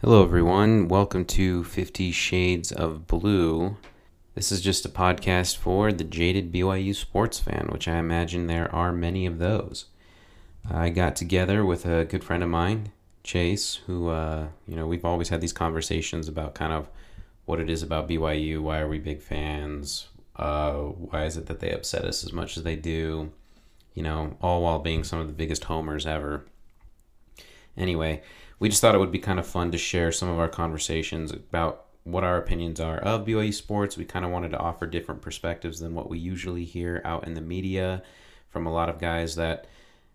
Hello, everyone. Welcome to Fifty Shades of Blue. This is just a podcast for the jaded BYU sports fan, which I imagine there are many of those. I got together with a good friend of mine, Chase, who, uh, you know, we've always had these conversations about kind of what it is about BYU, why are we big fans, uh, why is it that they upset us as much as they do, you know, all while being some of the biggest homers ever. Anyway, we just thought it would be kind of fun to share some of our conversations about what our opinions are of BYU sports. We kind of wanted to offer different perspectives than what we usually hear out in the media from a lot of guys that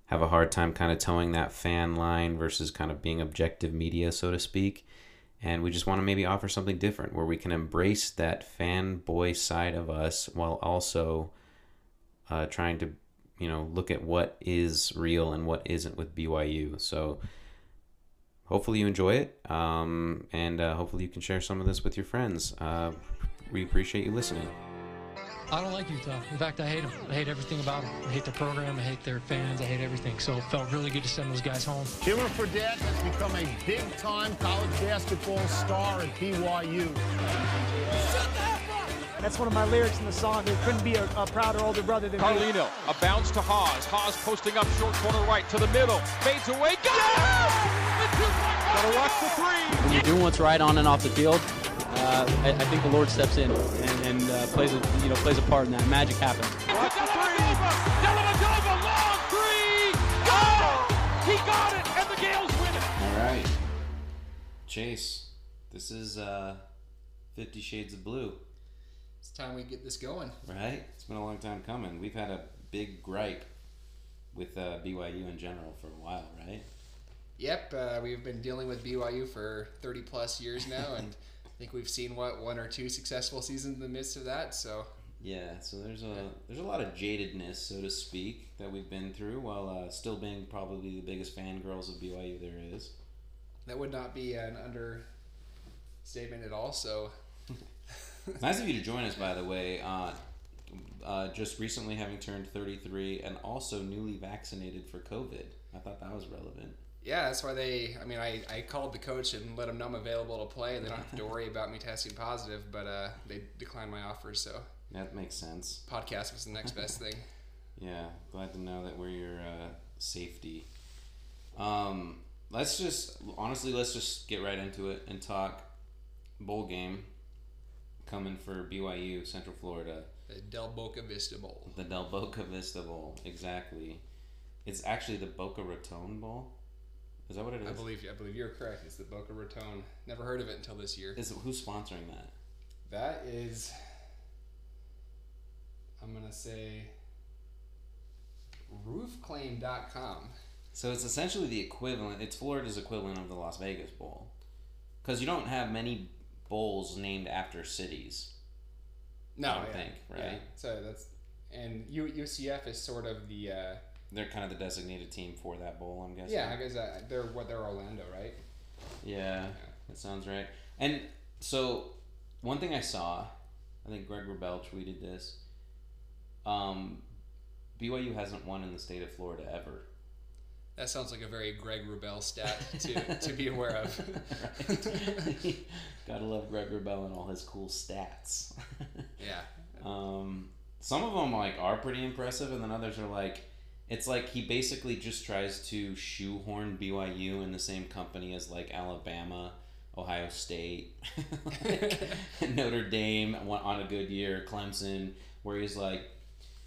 have a hard time kind of towing that fan line versus kind of being objective media, so to speak. And we just want to maybe offer something different where we can embrace that fanboy side of us while also uh, trying to, you know, look at what is real and what isn't with BYU. So, hopefully you enjoy it um, and uh, hopefully you can share some of this with your friends uh, we appreciate you listening I don't like Utah. In fact, I hate them. I hate everything about them. I hate their program. I hate their fans. I hate everything. So it felt really good to send those guys home. Jimmer Fredette has become a big-time college basketball star at BYU. That's one of my lyrics in the song. There couldn't be a, a prouder older brother than me. Carlino, a bounce to Haws. Haws posting up short corner right to the middle. Fades away. Got it! The two-point Gotta watch the three. When you're doing what's right on and off the field, uh, I, I think the Lord steps in and, and uh, plays a you know plays a part in that. Magic happens. Watch the three. Dellavedova, long three. Got it! He got it, and the Gaels win it. all right chase this is uh, 50 shades of blue It's time we get this going. right it's been a long time coming we've had a big gripe with uh, byu in general for a while right Yep, uh, we've been dealing with BYU for 30 plus years now, and I think we've seen what one or two successful seasons in the midst of that. So Yeah, so there's a there's a lot of jadedness, so to speak, that we've been through, while uh, still being probably the biggest fangirls of BYU there is. that would not be an understatement at all. So nice of you to join us, by the way. Uh, uh, just recently having turned 33 and also newly vaccinated for COVID. I thought that was relevant. Yeah, that's why they. I mean, I, I called the coach and let him know I'm available to play, and they don't have to worry about me testing positive. But uh, they declined my offer, so That makes sense. podcast was the next best thing. Yeah, glad to know that we're your uh, safety. Um, let's just honestly, let's just get right into it and talk bowl game coming for BYU Central Florida. The Del Boca Vista Bowl. The Del Boca Vista Bowl, exactly. It's actually the Boca Raton Bowl. Is that what it is? I believe I believe you're correct. It's the Boca Raton. Never heard of it until this year. Is it, who's sponsoring that? That is, I'm gonna say, roofclaim.com. So it's essentially the equivalent. It's Florida's equivalent of the Las Vegas Bowl, because you don't have many bowls named after cities. No, I yeah, think, yeah. right? So that's and U, UCF is sort of the uh, They're kind of the designated team for that bowl. I'm guessing. yeah. I guess uh, they're what they're Orlando, right? Yeah, that sounds right. And so, one thing I saw, I think Greg Wrubell tweeted this. Um, BYU hasn't won in the state of Florida ever. That sounds like a very Greg Wrubell stat to, to be aware of. Right? Gotta love Greg Wrubell and all his cool stats. yeah. um, some of them like are pretty impressive, and then others are like, it's like he basically just tries to shoehorn BYU in the same company as like Alabama, Ohio State, Notre Dame on a good year, Clemson, where he's like,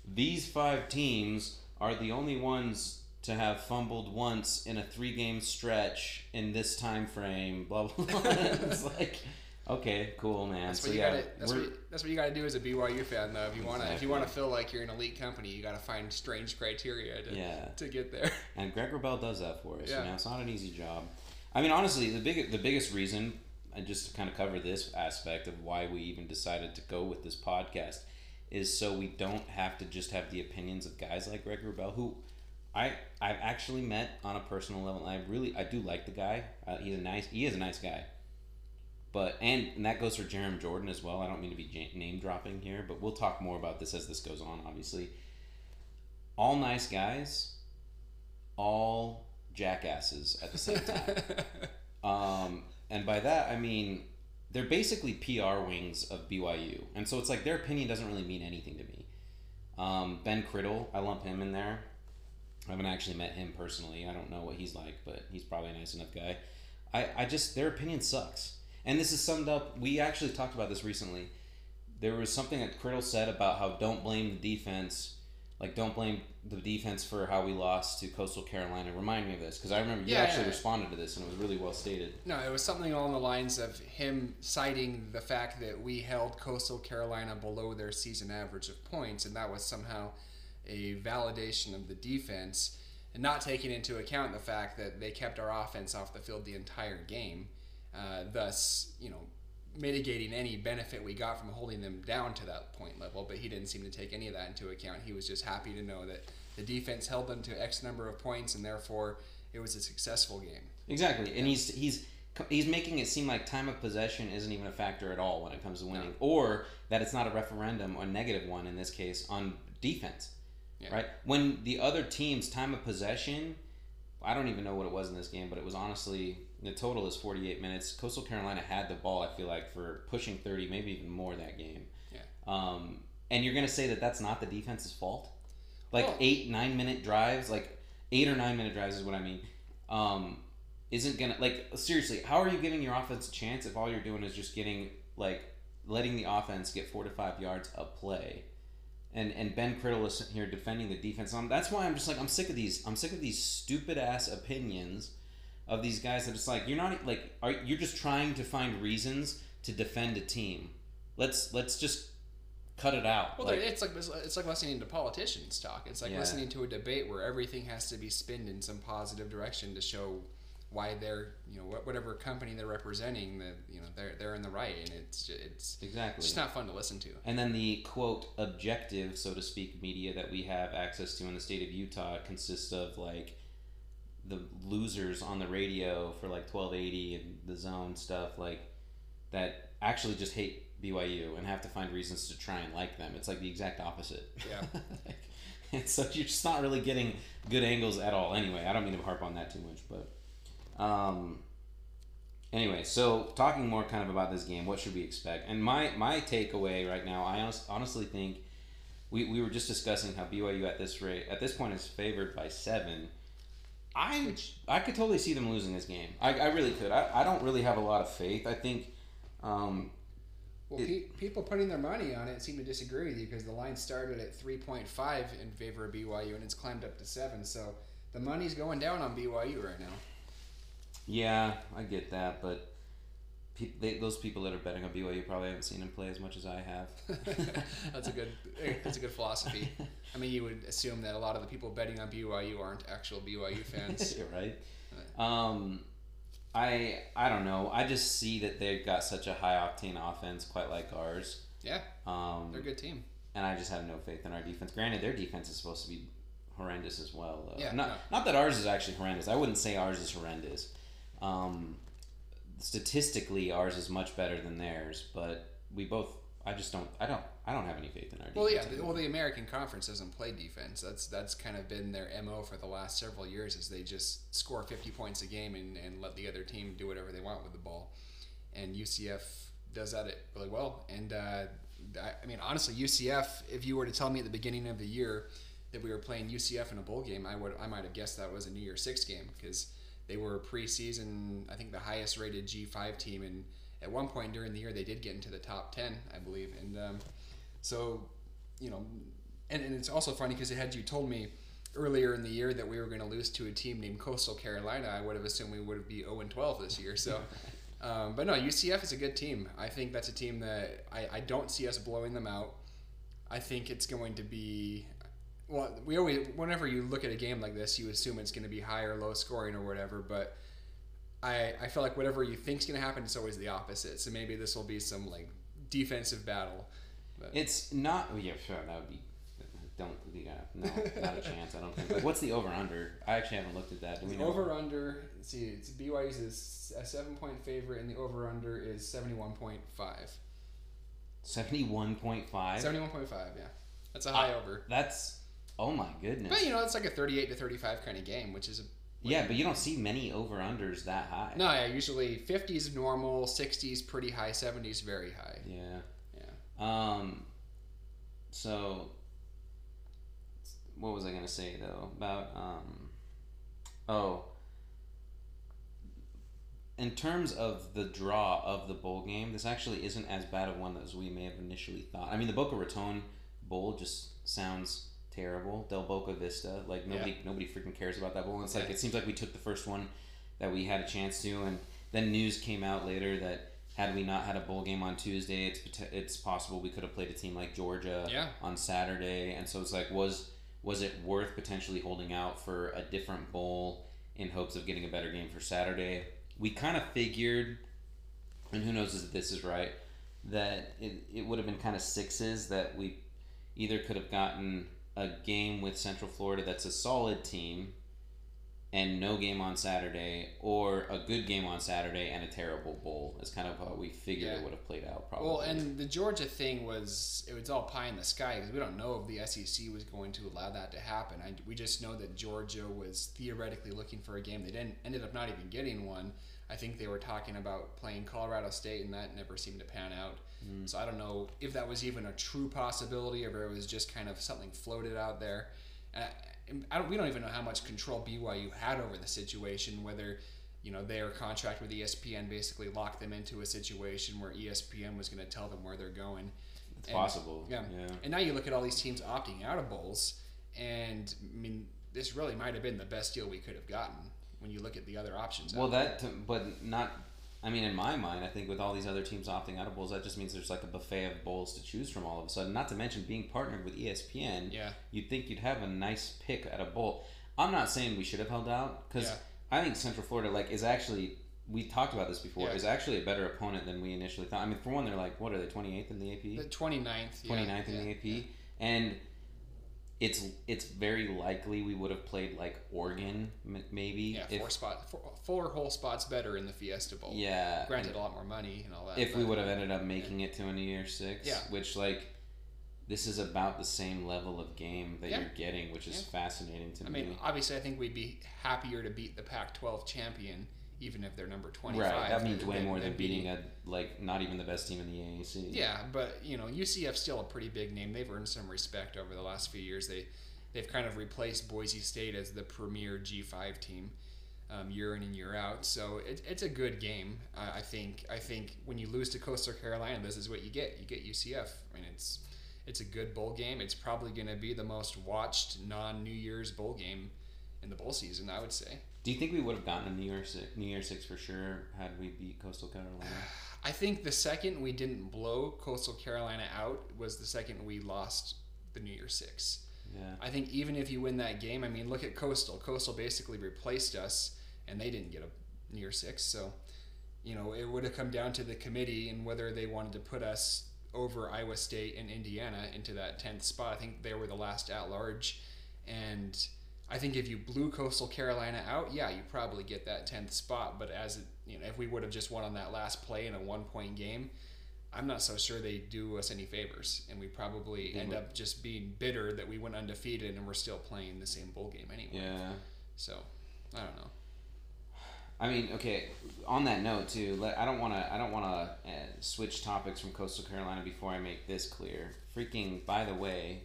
these five teams are the only ones to have fumbled once in a three game stretch in this time frame. Blah blah. blah. it's like, okay, cool, man. That's so what you yeah, gotta. That's what, you, that's what you gotta do as a BYU fan, though. If you wanna, if you wanna feel like you're an elite company, you gotta find strange criteria to, Yeah. to get there. And Greg Wrubell does that for us. Yeah. You know, it's not an easy job. I mean, honestly, the big the biggest reason, and just to kind of cover this aspect of why we even decided to go with this podcast, is so we don't have to just have the opinions of guys like Greg Wrubell, who I I've actually met on a personal level. I really I do like the guy. Uh, he's a nice he is a nice guy. But and, and that goes for Jarom Jordan as well. I don't mean to be name dropping here, but we'll talk more about this as this goes on. Obviously, all nice guys, all jackasses at the same time. um, and by that I mean they're basically PR wings of BYU, and so it's like their opinion doesn't really mean anything to me. Um, ben Criddle, I lump him in there. I haven't actually met him personally. I don't know what he's like, but he's probably a nice enough guy. I, I just their opinion sucks. And this is summed up. We actually talked about this recently. There was something that Criddle said about how don't blame the defense, like don't blame the defense for how we lost to Coastal Carolina. Remind me of this because I remember you Yeah, actually yeah. responded to this and it was really well stated. No, it was something along the lines of him citing the fact that we held Coastal Carolina below their season average of points, and that was somehow a validation of the defense, and not taking into account the fact that they kept our offense off the field the entire game, uh, thus, you know, mitigating any benefit we got from holding them down to that point level. But he didn't seem to take any of that into account. He was just happy to know that the defense held them to X number of points, and therefore it was a successful game. Exactly, and he's he's he's making it seem like time of possession isn't even a factor at all when it comes to winning, or that it's not a referendum, a negative one in this case, on defense. Yeah. Right when the other team's time of possession, I don't even know what it was in this game, but it was honestly the total is forty eight minutes. Coastal Carolina had the ball. I feel like for pushing thirty, maybe even more that game. Yeah. Um, and you're gonna say that that's not the defense's fault? Like eight nine minute drives, like eight or nine minute drives is what I mean. Um, isn't gonna like seriously. How are you giving your offense a chance if all you're doing is just getting like letting the offense get four to five yards a play? And and Ben Criddle is here defending the defense. Um, that's why I'm just like I'm sick of these. I'm sick of these stupid ass opinions of these guys that it's like you're not like are you're just trying to find reasons to defend a team. Let's let's just cut it out. Well, Like- it's like it's like listening to politicians talk. It's like Yeah. listening to a debate where everything has to be spinned in some positive direction to show why they're you know whatever company they're representing that you know they're they're in the right, and it's it's Exactly. it's just not fun to listen to. And then the quote objective, so to speak, media that we have access to in the state of Utah consists of like the losers on the radio for like 1280 and the zone stuff like that actually just hate BYU and have to find reasons to try and like them. It's like the exact opposite. Yeah. like, and so you're just not really getting good angles at all. Anyway, I don't mean to harp on that too much, but um, anyway, so talking more kind of about this game, what should we expect? And my my takeaway right now, I honest, honestly think we, we were just discussing how BYU at this rate at this point is favored by seven. I I could totally see them losing this game. I, I really could. I, I don't really have a lot of faith. I think um, Well, pe- people putting their money on it seem to disagree with you because the line started at three point five in favor of BYU and it's climbed up to seven. So the money's going down on BYU right now. Yeah, I get that, but pe- they, those people that are betting on BYU probably haven't seen him play as much as I have. that's a good that's a good philosophy. I mean, you would assume that a lot of the people betting on BYU aren't actual BYU fans. Right. Um, I I don't know. I just see that they've got such a high octane offense, quite like ours. yeah, Um, they're a good team. and I just have no faith in our defense. Granted, their defense is supposed to be horrendous as well. Though. Yeah, not no. not that ours is actually horrendous. I wouldn't say ours is horrendous. Um, statistically, ours is much better than theirs, but we both. I just don't. I don't. I don't have any faith in our defense. Well, yeah. anymore. Well, the American Conference doesn't play defense. That's that's kind of been their mo for the last several years. Is they just score fifty points a game and, and let the other team do whatever they want with the ball. And UCF does that it really well. And uh, I, I mean, honestly, UCF. If you were to tell me at the beginning of the year that we were playing UCF in a bowl game, I would I might have guessed that was a New Year's Six game because they were preseason. I think the highest rated G five team, and at one point during the year they did get into the top ten, I believe. And um, so, you know, and, and it's also funny because had you told me earlier in the year that we were going to lose to a team named Coastal Carolina, I would have assumed we would be 0 and 12 this year. So, um, but no, UCF is a good team. I think that's a team that I, I don't see us blowing them out. I think it's going to be. Well, we always, whenever you look at a game like this, you assume it's going to be high or low scoring or whatever, but I I feel like whatever you think's gonna happen, it's always the opposite. So maybe this will be some like defensive battle. But It's not. oh, Yeah, sure. That would be. Don't. Yeah, no, not a chance. I don't think. Like, what's the over under? I actually haven't looked at that. Do the over under. See, it's BYU's is a seven point favorite, and the over under is seventy one point five. Seventy-one point five. Seventy one point five. Yeah, that's a ah, high over. That's. Oh my goodness. But you know, it's like a thirty eight to thirty five kind of game, which is a yeah, but you don't see many over unders that high. no. Yeah, usually fifties normal, sixties pretty high, seventies very high. Yeah. Yeah. Um. So. What was I gonna say though about um. Oh. In terms of the draw of the bowl game, this actually isn't as bad of one as we may have initially thought. I mean, the Boca Raton Bowl just sounds terrible. Del Boca Vista, like nobody, Yeah. nobody freaking cares about that bowl. And it's like it seems like we took the first one that we had a chance to, and then news came out later that had we not had a bowl game on Tuesday, it's it's possible we could have played a team like Georgia Yeah. on Saturday, and so it's like was was it worth potentially holding out for a different bowl in hopes of getting a better game for Saturday? We kind of figured, and who knows if this is right, that it, it would have been kind of sixes that we either could have gotten a game with Central Florida that's a solid team and no game on Saturday, or a good game on Saturday and a terrible bowl. Is kind of how we figured Yeah. it would have played out. Probably. Well, and the Georgia thing was it was all pie in the sky because we don't know if the SEC was going to allow that to happen. I, we just know that Georgia was theoretically looking for a game. They didn't ended up not even getting one. I think they were talking about playing Colorado State, and that never seemed to pan out. Mm. So I don't know if that was even a true possibility, or if it was just kind of something floated out there. I, I don't. We don't even know how much control BYU had over the situation. Whether you know their contract with ESPN basically locked them into a situation where ESPN was going to tell them where they're going. it's And- possible. Yeah. yeah. And now you look at all these teams opting out of bowls, and I mean, this really might have been the best deal we could have gotten when you look at the other options. Well, that, but not. I mean, in my mind, I think with all these other teams opting out of bowls, that just means there's like a buffet of bowls to choose from all of a sudden. Not to mention being partnered with ESPN. Yeah. You'd think you'd have a nice pick at a bowl. I'm not saying we should have held out because Yeah. I think Central Florida like is actually. We talked about this before. Yeah. Is actually a better opponent than we initially thought. I mean, for one, they're like what are they 28th in the AP? the 29th. yeah, 29th in yeah, the AP, and it's it's very likely we would have played like Oregon, m- maybe. Yeah, if, four spot, four, four whole spots better in the Fiesta Bowl. Yeah. Granted, a lot more money and all that. if we would have ended up making it to a New Year Six, Yeah. which like this is about the same level of game that Yeah. you're getting, which is Yeah. fascinating to I me. I mean, obviously, I think we'd be happier to beat the Pac-12 champion, even if they're number 25. right, that means way more than beating a like not even the best team in the AAC. Yeah, but you know, UCF's still a pretty big name. They've earned some respect over the last few years. They they've kind of replaced Boise State as the premier G5 team um, year in and year out. So it, it's a good game. I I think I think when you lose to Coastal Carolina, this is what you get. You get UCF. I mean, it's it's a good bowl game. It's probably going to be the most watched non New Year's bowl game in the bowl season. I would say. Do you think we would have gotten a New Year's Six, New Year's Six for sure had we beat Coastal Carolina? I think the second we didn't blow Coastal Carolina out was the second we lost the New Year Six. Yeah. I think even if you win that game, I mean, look at Coastal. Coastal basically replaced us, and they didn't get a New Year Six. So, you know, it would have come down to the committee and whether they wanted to put us over Iowa State and Indiana into that tenth spot. I think they were the last at large, and I think if you blew Coastal Carolina out, yeah, you probably get that tenth spot. But as it, you know, if we would have just won on that last play in a one point game, I'm not so sure they do us any favors, and we probably end up just being bitter that we went undefeated and we're still playing the same bowl game anyway. Yeah. So, I don't know. I mean, okay. On that note, too, let, I don't want to. I don't want to uh, switch topics from Coastal Carolina before I make this clear. Freaking, by the way,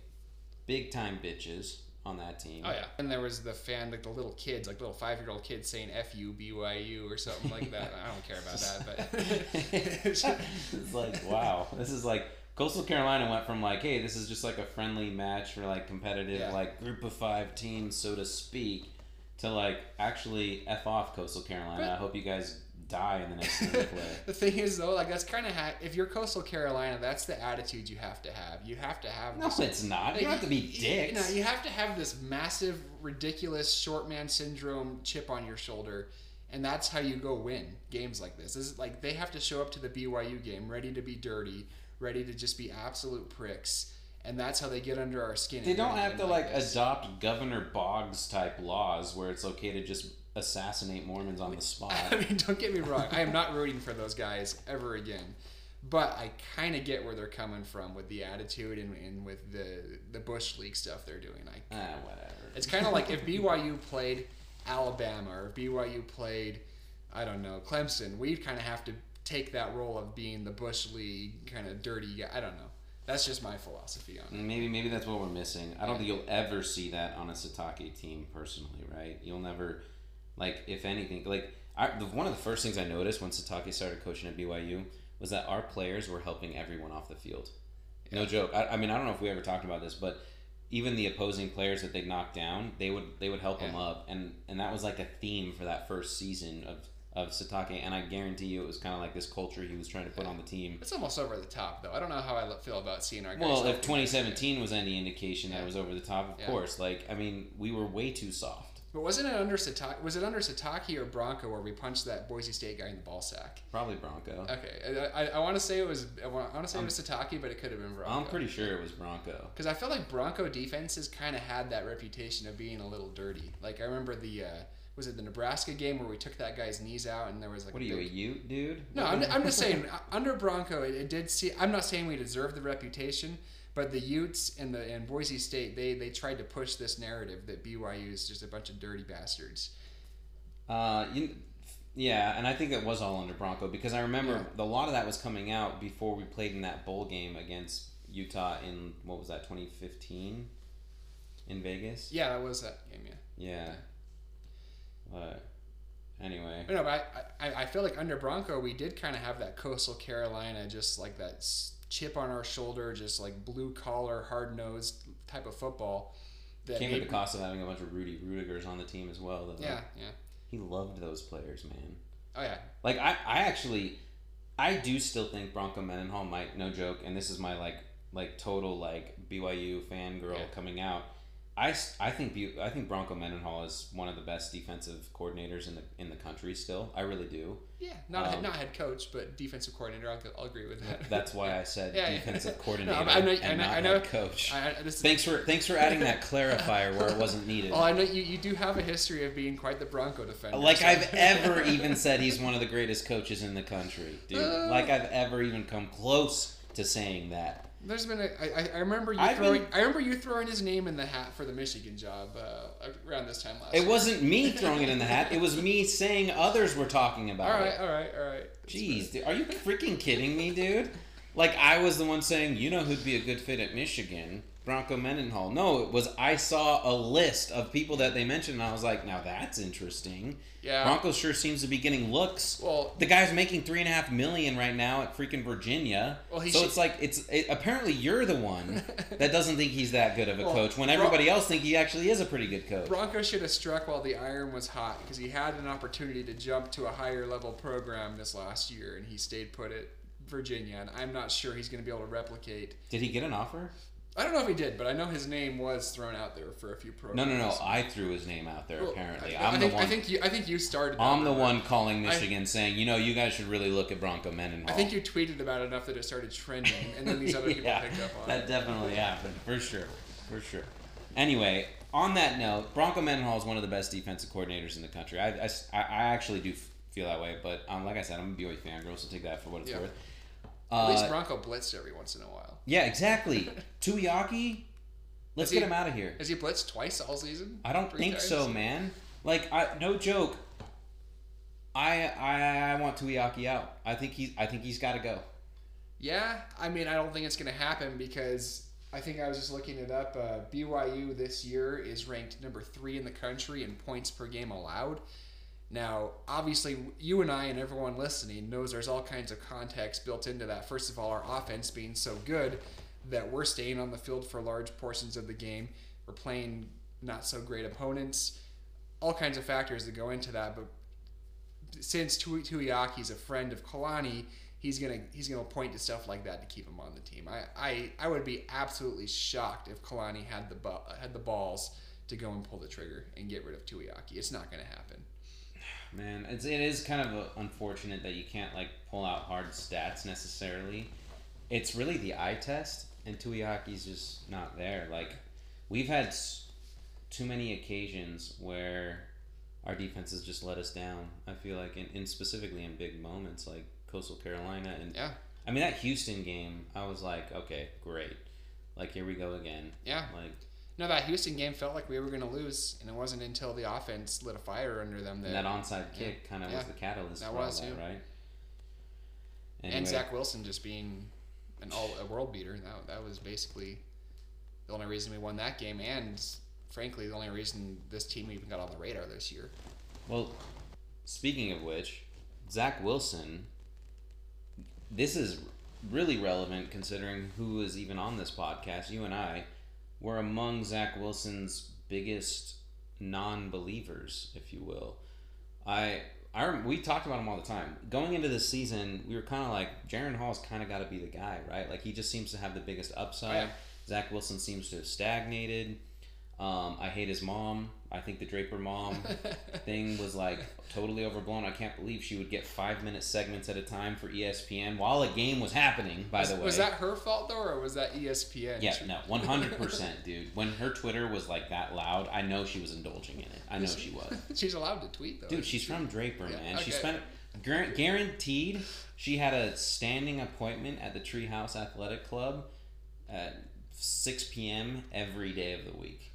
big time bitches on that team. Oh yeah, and there was the fan, like the little kids, like little five year old kids saying "F you BYU" or something like that. I don't care about that, but it's like wow, this is like Coastal Carolina went from like, hey, this is just like a friendly match for like competitive, Yeah. like group of five teams, so to speak, to like actually f off Coastal Carolina. But- I hope you guys die in the next play. the thing is though, like that's kind of ha- if you're Coastal Carolina, that's the attitude you have to have. You have to have. No, this- it's not. You don't have to be You dicks. know, you have to have this massive, ridiculous short man syndrome chip on your shoulder, And that's how you go win games like this. This is like they have to show up to the BYU game ready to be dirty, ready to just be absolute pricks. And that's how they get under our skin. They don't have to like this. adopt Governor Boggs type laws where it's okay to just assassinate Mormons on the spot. I mean, don't get me wrong. I am not rooting for those guys ever again. But I kind of get where they're coming from with the attitude and, and with the the Bush League stuff they're doing. I ah, whatever. It's kind of like if BYU played Alabama or BYU played, I don't know, Clemson, we'd kind of have to take that role of being the Bush League kind of dirty guy. I don't know. That's just my philosophy on it. Maybe maybe that's what we're missing. I don't think you'll ever see that on a Sitake team personally, right? You'll never like if anything like I, the, one of the first things I noticed when Sitake started coaching at BYU was that our players were helping everyone off the field. No joke. I, I mean I don't know if we ever talked about this, but even the opposing players that they knocked down, they would they would help them up, and and that was like a theme for that first season of of Sitake, and I guarantee you it was kind of like this culture he was trying to put on the team. It's almost over the top, though. I don't know how I feel about seeing our guys. Well, if 2017 was any indication that it was over the top, of Yeah. course. Like, I mean, we were way too soft. But wasn't it under Sitake? Was it under Sitake or Bronco where we punched that Boise State guy in the ball sack? Probably Bronco. Okay, I, I, I want to say it was. I want to say it was Sitake, but it could have been Bronco. I'm pretty sure it was Bronco. Because I feel like Bronco defenses kind of had that reputation of being a little dirty. Like I remember the uh, was it the Nebraska game where we took that guy's knees out and there was like What are you, a Ute, dude? no, I'm, I'm just saying under Bronco it, it did see. I'm not saying we deserve the reputation, but the Utes and the and Boise State they they tried to push this narrative that BYU is just a bunch of dirty bastards. Uh, you, yeah, and I think it was all under Bronco because I remember Yeah. a lot of that was coming out before we played in that bowl game against Utah in what was that 2015 in Vegas. Yeah, that was that game. Yeah. Yeah. But anyway, No, but I, I, I feel like under Bronco, we did kind of have that coastal Carolina, just like that s- chip on our shoulder, just like blue collar, hard nosed type of football. That came at the cost of having a bunch of Rudy Ruettigers on the team as well. Though. Yeah, yeah. He loved those players, man. Oh yeah. Like I, I actually, I do still think Bronco Mendenhall might, no joke, and this is my like, like total like BYU fangirl Yeah. coming out. I, I think I think Bronco Mendenhall is one of the best defensive coordinators in the in the country. Still, I really do. Yeah, not Um, not head coach, but defensive coordinator. I'll, I'll agree with that. That's why I said Yeah, yeah. defensive No, coordinator I know- I and know- not I know- head coach. I, I, this, thanks for thanks for adding that clarifier where it wasn't needed. Well, I know you, you do have a history of being quite the Bronco defender. Like so- I've ever even said he's one of the greatest coaches in the country, dude. Uh. like I've ever even come close to saying that. There's been a. I, I- remember you I've throwing. been- I remember you throwing his name in the hat for the Michigan job uh, around this time last It year. wasn't me throwing it in the hat. It was me saying others were talking about it. All right, it. all right, all right. Jeez, dude, are you freaking kidding me, dude? Like I was the one saying, you know who'd be a good fit at Michigan? Bronco Mendenhall. No, it was I saw a list of people that they mentioned, and I was like, now that's interesting. Yeah. Bronco sure seems to be getting looks. Well- the guy's making three and a half million right now at freaking Virginia. Well, so should- it's like it's it, apparently you're the one that doesn't think he's that good of a Well, coach when Bron- everybody else think he actually is a pretty good coach. Bronco should have struck while the iron was hot because he had an opportunity to jump to a higher level program this last year, and he stayed put at Virginia. And I'm not sure he's going to be able to replicate. Did he get an offer? I don't know if he did, but I know his name was thrown out there for a few programs. no, no. No. I threw his name out there. Well, apparently, I, I'm I the one. I think you. I think you started. I'm the one calling I- Michigan, saying, you know, you guys should really look at Bronco Mendenhall. I think you tweeted about it enough that it started trending, and then these other people yeah, picked up on that it. That definitely happened for sure, for sure. Anyway, on that note, Bronco Mendenhall is one of the best defensive coordinators in the country. I, I, I actually do feel that way, but um, like I said, I'm a BYU fangirl, so take that for what it's Yeah. worth. At least Uh, Bronco blitzed every once in a while. Yeah, exactly. Tuiaki, let's he- get him out of here. Has he blitzed twice all season? I don't Three think times? so, man. Like, I no joke. I I, I want Tuiaki out. I think he's I think he's got to go. Yeah, I mean, I don't think it's going to happen because I think I was just looking it up. Uh, BYU this year is ranked number three in the country in points per game allowed. Now, obviously, you and I and everyone listening knows there's all kinds of context built into that. First of all, our offense being so good that we're staying on the field for large portions of the game. We're playing not so great opponents. All kinds of factors that go into that, but since Tui- Tuiaki's a friend of Kalani, he's gonna he's gonna point to stuff like that to keep him on the team. I I, I would be absolutely shocked if Kalani had the bu- had the balls to go and pull the trigger and get rid of Tuiaki. It's not gonna happen. Man, it's it is kind of unfortunate that you can't like pull out hard stats necessarily. It's really the eye test, and Tuiaki's just not there. Like we've had s- too many occasions where our defense has just let us down. I feel like, in, in specifically in big moments like Coastal Carolina and Yeah. I mean that Houston game, I was like, okay, great. Like here we go again. Yeah. Like No, that Houston game felt like we were going to lose, and it wasn't until the offense lit a fire under them that. and that onside kick kind of Yeah. was the catalyst That was, that, yeah. right? And Zach Wilson just being an all a world beater. That that was basically the only reason we won that game, and frankly, the only reason this team even got on the radar this year. Well, speaking of which, Zach Wilson, this is really relevant considering who is even on this podcast. You and I were among Zach Wilson's biggest non-believers, if you will. I, I rem- we talked about him all the time. Going into this season, we were kind of like Jaren Hall's kind of got to be the guy, right? Like he just seems to have the biggest upside. Oh, yeah. Zach Wilson seems to have stagnated. Um, I hate his mom. I think the Draper mom thing was like totally overblown. I can't believe she would get five minute segments at a time for ESPN while a game was happening. By Was, the way, was that her fault though, or was that ESPN? yeah, no, one hundred percent, dude. When her Twitter was like that loud, I know she was indulging in it. I know she was. She's allowed to tweet though. Dude, she's from Draper, Yeah, man. She spent guar- guaranteed she had a standing appointment at the Treehouse Athletic Club at six p.m. every day of the week.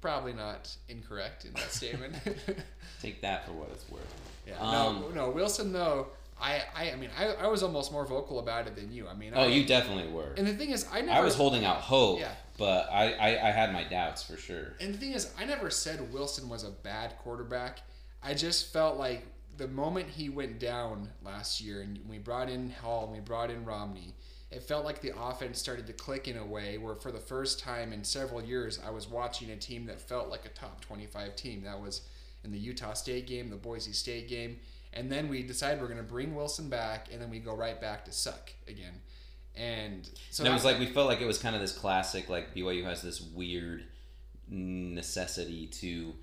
Probably not incorrect in that statement. Take that for what it's worth. yeah, Um, no, no, Wilson though. I, I, I mean, I, I was almost more vocal about it than you. I mean, Oh, I, you definitely were. And the thing is, I never. I was holding out hope, Yeah. but I, I, I had my doubts for sure. And the thing is, I never said Wilson was a bad quarterback. I just felt like the moment he went down last year, and we brought in Hall and we brought in Romney, it felt like the offense started to click in a way where, for the first time in several years, I was watching a team that felt like a top 25 team. That was in the Utah State game, the Boise State game. And then we decided we're going to bring Wilson back, and then we go right back to suck again. And so it was like we felt like it was kind of this classic like BYU has this weird necessity to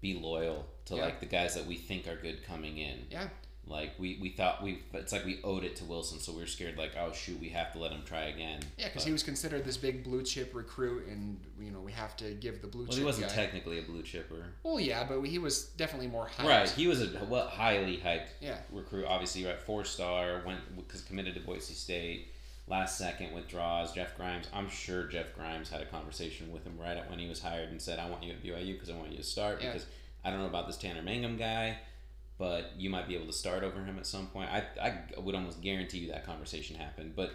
be loyal to Yeah. like the guys that we think are good coming in. yeah. Like we, we thought we it's like we owed it to Wilson, so we were scared like oh shoot we have to let him try again. Yeah, because he was considered this big blue chip recruit, and you know we have to give the blue well chip he wasn't guy. technically a blue chipper. well, yeah, but he was definitely more hyped. Right, he was a well, highly hyped Yeah. recruit. Obviously, right, four star went because committed to Boise State. Last second withdraws. Jeff Grimes. I'm sure Jeff Grimes had a conversation with him right at when he was hired and said, "I want you at BYU because I want you to start Yeah. because I don't know about this Tanner Mangum guy, but you might be able to start over him at some point." I I would almost guarantee you that conversation happened. But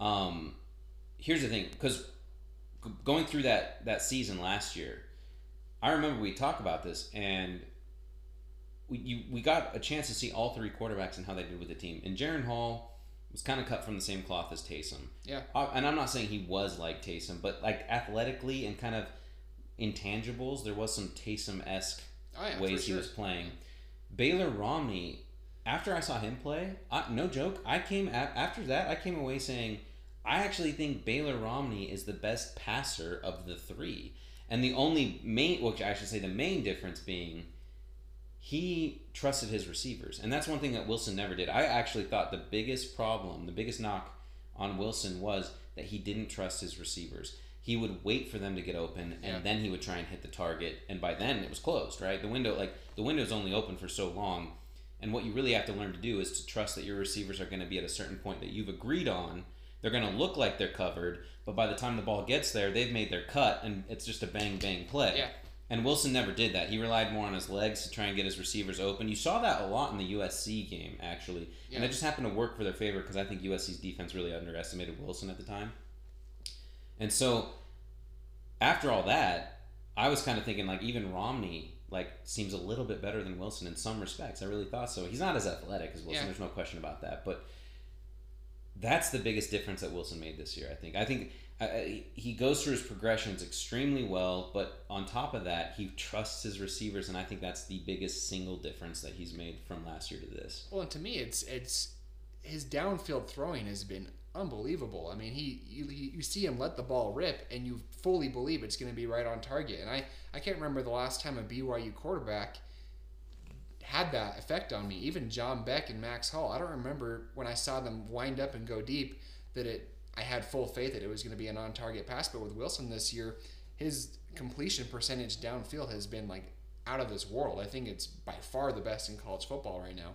um, here's the thing, because going through that that season last year, I remember we talked about this and we you, we got a chance to see all three quarterbacks and how they did with the team. And Jaren Hall was kind of cut from the same cloth as Taysom. Yeah. Uh, and I'm not saying he was like Taysom, but like athletically and kind of intangibles, there was some Taysom esque Oh, yeah, ways he sure. was playing. Baylor Romney, after I saw him play, I, no joke, I came a after that. I came away saying, I actually think Baylor Romney is the best passer of the three, and the only main, which I should say, the main difference being he trusted his receivers. And that's one thing that Wilson never did. I actually thought the biggest problem, the biggest knock on Wilson was that he didn't trust his receivers. He would wait for them to get open and Yeah. then he would try and hit the target and by then it was closed, right? The window like the window's only open for so long. And what you really have to learn to do is to trust that your receivers are going to be at a certain point that you've agreed on. They're going to look like they're covered, but by the time the ball gets there, they've made their cut and it's just a bang bang play. Yeah. And Wilson never did that. He relied more on his legs to try and get his receivers open. You saw that a lot in the USC game, actually. And it just happened to work for their favor because I think USC's defense really underestimated Wilson at the time. And so, after all that, I was kind of thinking like even Romney like seems a little bit better than Wilson in some respects. I really thought so. He's not as athletic as Wilson. Yeah. There's no question about that. But that's the biggest difference that Wilson made this year. I think. I think uh, he goes through his progressions extremely well, but on top of that, he trusts his receivers, and I think that's the biggest single difference that he's made from last year to this. Well, and to me, it's it's his downfield throwing has been unbelievable. I mean, he you, you see him let the ball rip, and you fully believe it's going to be right on target. And I I can't remember the last time a BYU quarterback had that effect on me. Even John Beck and Max Hall. I don't remember when I saw them wind up and go deep that it. I had full faith that it was going to be an on-target pass, but with Wilson this year, his completion percentage downfield has been like out of this world. I think it's by far the best in college football right now.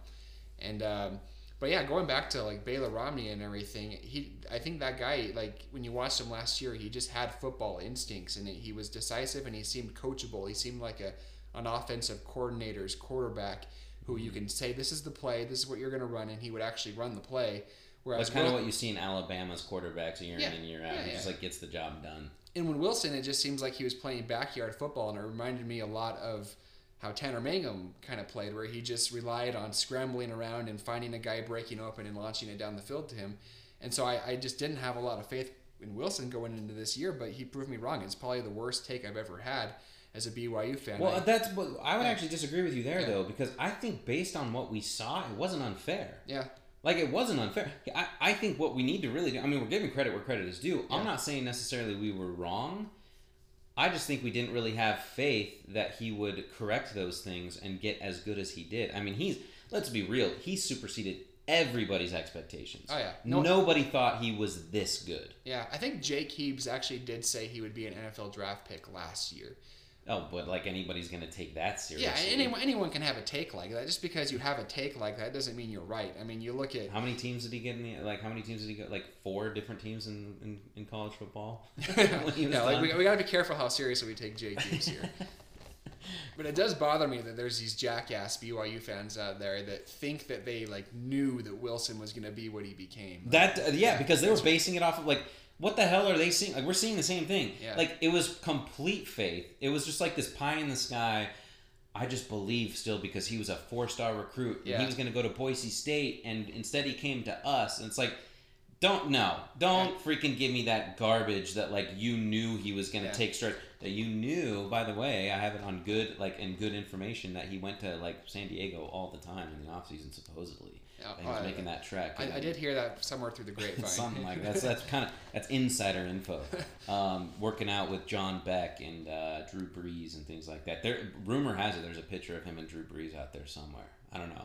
And um, but yeah, going back to like Baylor Romney and everything, he I think that guy like when you watched him last year, he just had football instincts and he was decisive and he seemed coachable. He seemed like a an offensive coordinator's quarterback who you mm-hmm. can say this is the play, this is what you're going to run, and he would actually run the play. Whereas That's kind of what you see in Alabama's quarterbacks year Yeah, in and year out. yeah, he just like gets the job done. And when Wilson, it just seems like he was playing backyard football, and it reminded me a lot of how Tanner Mangum kind of played, where he just relied on scrambling around and finding a guy breaking open and launching it down the field to him. And so I, I just didn't have a lot of faith in Wilson going into this year, but he proved me wrong. It's probably the worst take I've ever had as a BYU fan. Well, I- that's what I would Yeah. actually disagree with you there Yeah. though, because I think based on what we saw, it wasn't unfair. yeah, Like it wasn't unfair. I, I think what we need to really do. I mean, we're giving credit where credit is due. I'm not saying necessarily we were wrong. I just think we didn't really have faith that he would correct those things and get as good as he did. I mean, he's let's be real. He superseded everybody's expectations. Oh, yeah. No- Nobody thought he was this good. yeah. I think Jake Heaps actually did say he would be an NFL draft pick last year. Oh, but like anybody's gonna take that seriously. Yeah, anyone anyone can have a take like that. Just because you have a take like that doesn't mean you're right. I mean, you look at How many teams did he get in the like? How many teams did he get? Like four different teams in, in, in college football. Yeah, like we, we got to be careful how seriously we take Jake Heaps here. but it does bother me that there's these jackass BYU fans out there that think that they like knew that Wilson was going to be what he became. That uh, yeah, because they were basing it off of like what the hell are they seeing? Like we're seeing the same thing. Yeah. Like it was complete faith. It was just like this pie in the sky. I just believe still because he was a four star recruit Yeah. he was going to go to Boise State and instead he came to us and it's like don't no don't freaking give me that garbage that like you knew he was going to Yeah. take strides that you knew by the way I have it on good like and good information that he went to like San Diego all the time in the off season supposedly He was I- making that trek I, I did hear that somewhere through the grapevine. something like that's that's kind of that's insider info. Um, working out with John Beck and uh, Drew Brees and things like that. There, rumor has it there's a picture of him and Drew Brees out there somewhere. I don't know.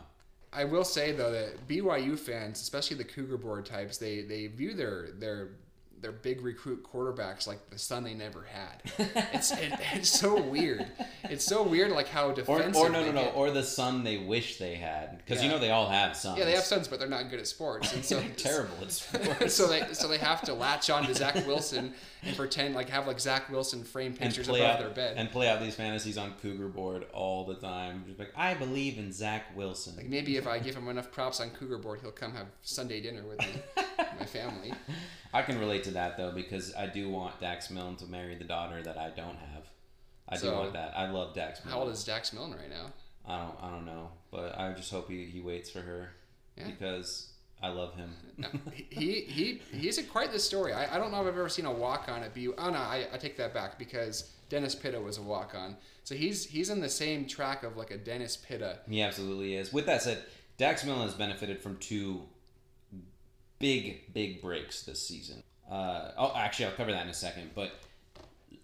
I will say though that BYU fans, especially the Cougar board types, they they view their their their big recruit quarterbacks like the son they never had. It's it, it's so weird. It's so weird, like how Or, defensive. or no, no, no, get. or the son they wish they had because you know they all have sons. yeah, they have sons, but they're not good at sports, and so They're terrible at sports. so they so they have to latch on to Zach Wilson and pretend like have like Zach Wilson frame pictures above out their bed. and play out these fantasies on Cougar board all the time. Just like I believe in Zach Wilson. like maybe if I give him enough props on Cougar board, he'll come have Sunday dinner with me, my family. I can relate to that though because I do want Dax Milne to marry the daughter that I don't have. I do So- want that. I love Dax Milne. How old is Dax Milne right now? I don't I don't know, but I just hope he, he waits for her Yeah. because I love him. he he he's a quite the story. I, I don't know if I've ever seen a walk on at BU. Oh no, I, I take that back because Dennis Pitta was a walk on. So he's he's in the same track of like a Dennis Pitta. he absolutely is. With that said, Dax Milne has benefited from two big big breaks this season. Uh, oh, actually, I'll cover that in a second. But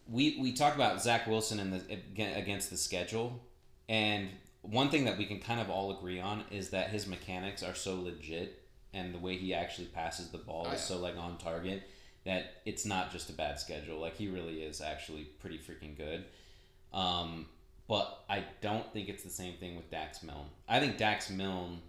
we we talk about Zach Wilson and the against the schedule, and one thing that we can kind of all agree on is that his mechanics are so legit, and the way he actually passes the ball Oh, is so like on target that it's not just a bad schedule. Like he really is actually pretty freaking good. Um, but I don't think it's the same thing with Dax Milne. I think Dax Milne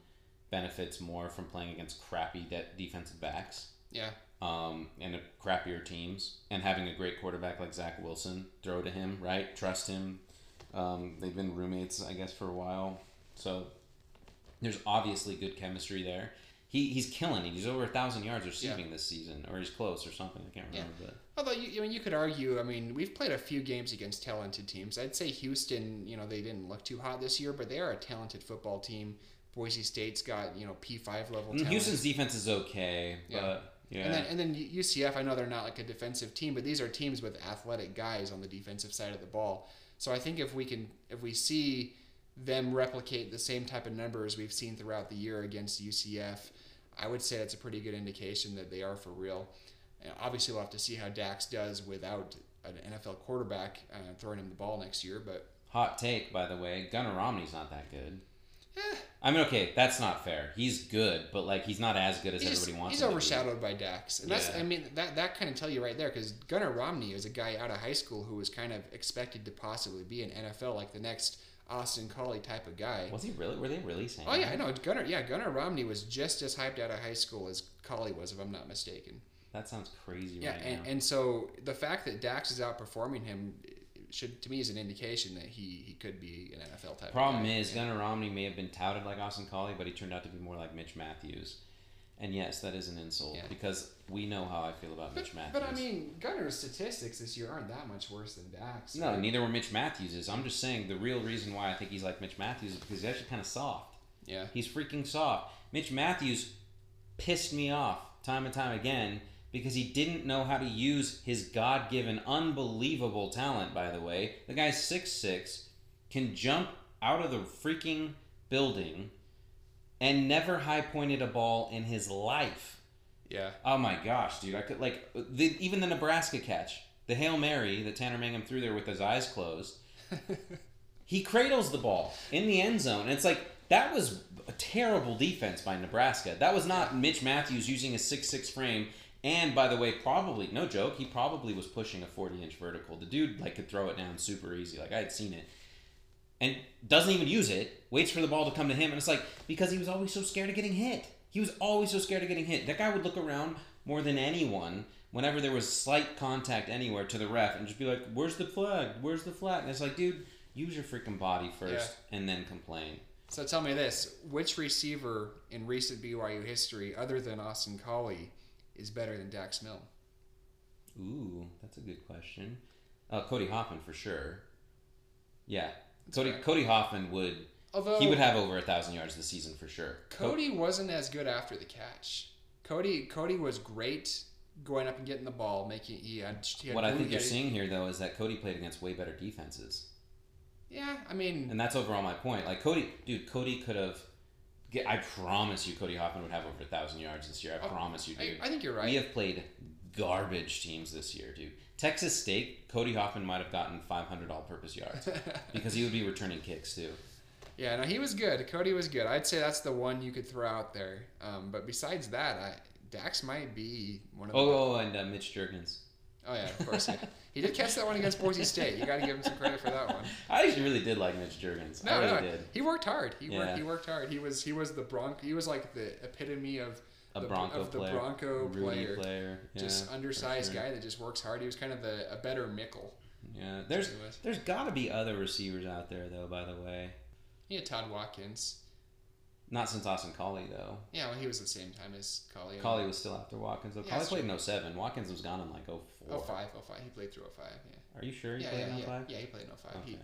benefits more from playing against crappy de- defensive backs Yeah, um, and crappier teams, and having a great quarterback like Zach Wilson throw to him, right? Trust him. Um, they've been roommates, I guess, for a while, so there's obviously good chemistry there. He, he's killing it. He's over a thousand yards receiving this season, or he's close, or something. I can't remember, but Although you, I mean, you could argue. I mean, we've played a few games against talented teams. I'd say Houston. You know, they didn't look too hot this year, but they are a talented football team. Boise State's got you know P five level. Mm, Talent. Houston's defense is okay, but yeah. And then and then UCF. I know they're not like a defensive team, but these are teams with athletic guys on the defensive side of the ball. So I think if we can, if we see them replicate the same type of numbers we've seen throughout the year against UCF, I would say that's a pretty good indication that they are for real. And obviously, we'll have to see how Dax does without an NFL quarterback uh, throwing him the ball next year. But Hot take, by the way, Gunnar Romney's not that good. I mean, okay, that's not fair. He's good, but like he's not as good as He's, everybody just- wants. he's him to be. overshadowed by Dax, and that's Yeah. I mean that that kind of tell you right there because Gunnar Romney is a guy out of high school who was kind of expected to possibly be an NFL like the next Austin Collie type of guy. Was he really? Were they really saying? Oh yeah? I know Gunnar. Yeah, Gunnar Romney was just as hyped out of high school as Collie was, if I'm not mistaken. That sounds crazy Yeah, right and, now. and so the fact that Dax is outperforming him should to me is an indication that he he could be an NFL type. Problem is, Gunnar Romney may have been touted like Austin Collie, but he turned out to be more like Mitch Mathews. And yes, that is an insult Yeah. because we know how I feel about Mitch Mathews. But I mean, Gunnar's statistics this year aren't that much worse than Dax. no, right? neither were Mitch Mathews's. I'm just saying the real reason why I think he's like Mitch Mathews is because he's actually kind of soft. Yeah. He's freaking soft. Mitch Mathews pissed me off time and time again because he didn't know how to use his God given, unbelievable talent, by the way. The guy's 6'6, can jump out of the freaking building, and never high pointed a ball in his life. Yeah. Oh my gosh, dude! I could like the, even the Nebraska catch, the hail mary that Tanner Mangum threw there with his eyes closed. he cradles the ball in the end zone, and it's like that was a terrible defense by Nebraska. That was not Mitch Mathews using a six six frame. And by the way, probably no joke, he probably was pushing a forty inch vertical. The dude like could throw it down super easy. Like I had seen it and doesn't even use it, waits for the ball to come to him, and it's like because he was always so scared of getting hit. He was always so scared of getting hit. That guy would look around more than anyone whenever there was slight contact anywhere to the ref and just be like, "Where's the flag? Where's the flag?" And it's like, dude, use your freaking body first and then complain. So tell me this: which receiver in recent BYU history, other than Austin Collie, is better than Dax Milne? Ooh, that's a good question. Uh, Cody Hoffman for sure. Yeah, Cody fair. Cody Hoffman would. Although he would have over a thousand yards this season for sure. Co- Cody wasn't as good after the catch. Cody Cody was great going up and getting the ball, making he had. He had what I think you're seeing here, though, is that Cody played against way better defenses. Yeah, I mean, And that's overall my point. Like Cody, dude, Cody could have. I promise you, Cody Hoffman would have over a thousand yards this year. I Oh, promise you, I- dude. I think you're right. We have played garbage teams this year, dude. Texas State, Cody Hoffman might have gotten 500 all-purpose yards because he would be returning kicks too. yeah, no, he was good. Cody was good. I'd say that's the one you could throw out there. Um, but besides that, I, Dax might be one of the. Oh, oh and uh, Mitch Juergens. Oh yeah, of course. Yeah. he did catch that one against Boise State. You got to give him some credit for that one. I actually really did like Mitch Juergens. No, I really no, did. he worked hard. He Yeah. worked. He worked hard. He was. He was the Bronco. He was like the epitome of A the, Bronco of the player, Bronco player. player, just yeah, for undersized sure. guy that just works hard. He was kind of the a better Mickle. Yeah, there's there's got to be other receivers out there though. By the way, He had Todd Watkins. Not since Austin Collie though. Yeah, well, he was the same time as Collie. Collie was still after Watkins though. Yeah, Collie played in 07. Watkins was gone in like 04. Oh five, oh five. He played through 05, Yeah. Are you sure he yeah, played yeah, in yeah. 05? Yeah, he played in 05. He, Okay.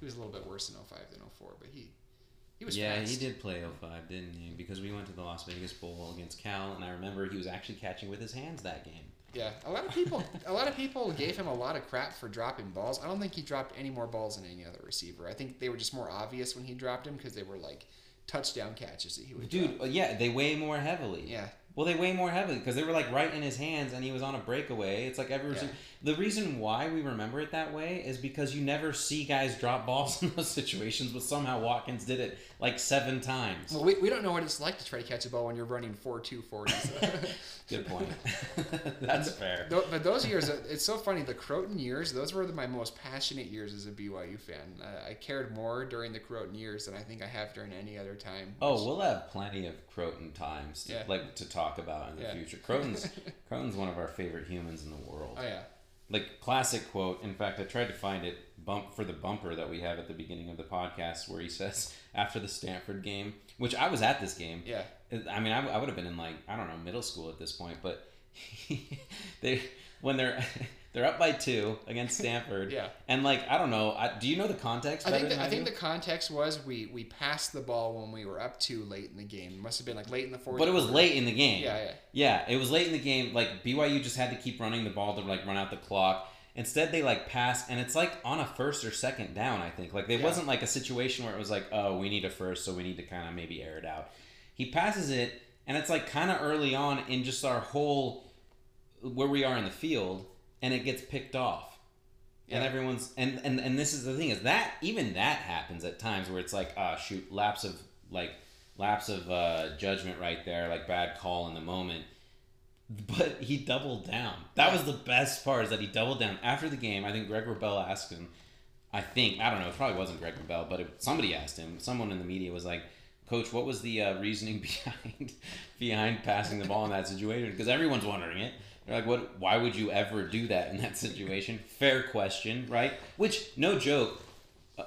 he was a little bit worse in 05 than 04, but he he was yeah, fast. he did play 05, didn't he? Because we went to the Las Vegas Bowl against Cal, and I remember he was actually catching with his hands that game. Yeah, a lot of people a lot of people gave him a lot of crap for dropping balls. I don't think he dropped any more balls than any other receiver. I think they were just more obvious when he dropped them because they were like touchdown catches that he would Dude, drop. yeah, they weigh more heavily. Yeah. Well, they weigh more heavily because they were like right in his hands, and he was on a breakaway. It's like every Yeah. the reason why we remember it that way is because you never see guys drop balls in those situations, but somehow Watkins did it like seven times. Well, we, we don't know what it's like to try to catch a ball when you're running 4 2 40s. Good point. That's fair. But those years, uh, it's so funny. The Crowton years, those were my most passionate years as a BYU fan. Uh, I cared more during the Crowton years than I think I have during any other time. Oh, we'll have plenty of Crowton times to, Yeah. like to talk about in the Yeah. future. Crowton's Crowton's one of our favorite humans in the world. Oh yeah. Like classic quote. In fact, I tried to find it bump for the bumper that we have at the beginning of the podcast, where he says after the Stanford game, which I was at this game. Yeah. I mean, I, I would have been in like I don't know middle school at this point, but they when they're they're up by two against Stanford. Yeah. And like I don't know, I, do you know the context? I think the, than I think the context was we we passed the ball when we were up too late in the game. It must have been like late in the fourth. But it was late in the game. Yeah, yeah. Yeah, it was late in the game. Like BYU just had to keep running the ball to like run out the clock. Instead, they like pass, and it's like on a first or second down. I think like it Yeah. wasn't like a situation where it was like, oh, we need a first, so we need to kind of maybe air it out. He passes it, and it's like kind of early on in just our whole where we are in the field, and it gets picked off. And everyone's and, and and this is the thing is that even that happens at times where it's like ah shoot lapse of like lapse of uh, judgment right there, like bad call in the moment. But he doubled down. That was the best part is that he doubled down after the game. I think Greg Wrubell asked him. I think I don't know. It probably wasn't Greg Wrubell, but it, somebody asked him. Someone in the media was like, "Coach, what was the uh, reasoning behind behind passing the ball in that situation?" Because everyone's wondering it. They're like, "What? Why would you ever do that in that situation?" Fair question, right? Which, no joke,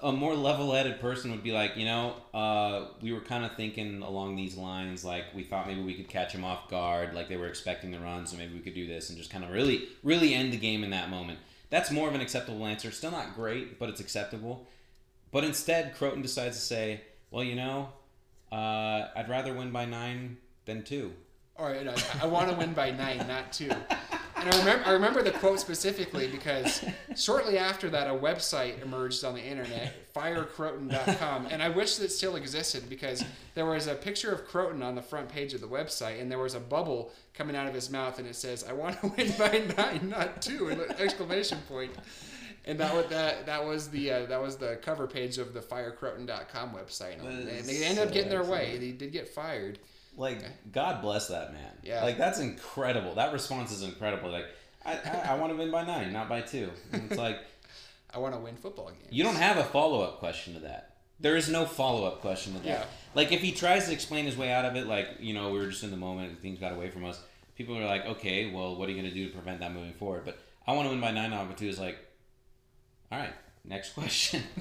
a more level-headed person would be like, you know, uh, we were kind of thinking along these lines, like we thought maybe we could catch them off guard, like they were expecting the run, so maybe we could do this and just kind of really, really end the game in that moment. That's more of an acceptable answer. Still not great, but it's acceptable. But instead, Crowton decides to say, well, you know, uh, I'd rather win by nine than two. All right, I, I want to win by nine, not two. And I remember, I remember the quote specifically because shortly after that, a website emerged on the internet, firecrowton.com. And I wish that still existed because there was a picture of Crowton on the front page of the website, and there was a bubble coming out of his mouth, and it says, "I want to win by nine, not two!" Exclamation point. And that was that that was the uh, that was the cover page of the firecrowton.com website. And they ended up getting their way. They did get fired. Like, God bless that man. Yeah. Like, that's incredible. That response is incredible. Like, I, I, I want to win by nine, not by two. And it's like, I want to win football games. you don't have a follow up question to that. There is no follow up question to that. Yeah. Like, if he tries to explain his way out of it, like, you know, we were just in the moment and things got away from us, people are like, okay, well, what are you going to do to prevent that moving forward? But I want to win by nine, not by two is like, all right, next question.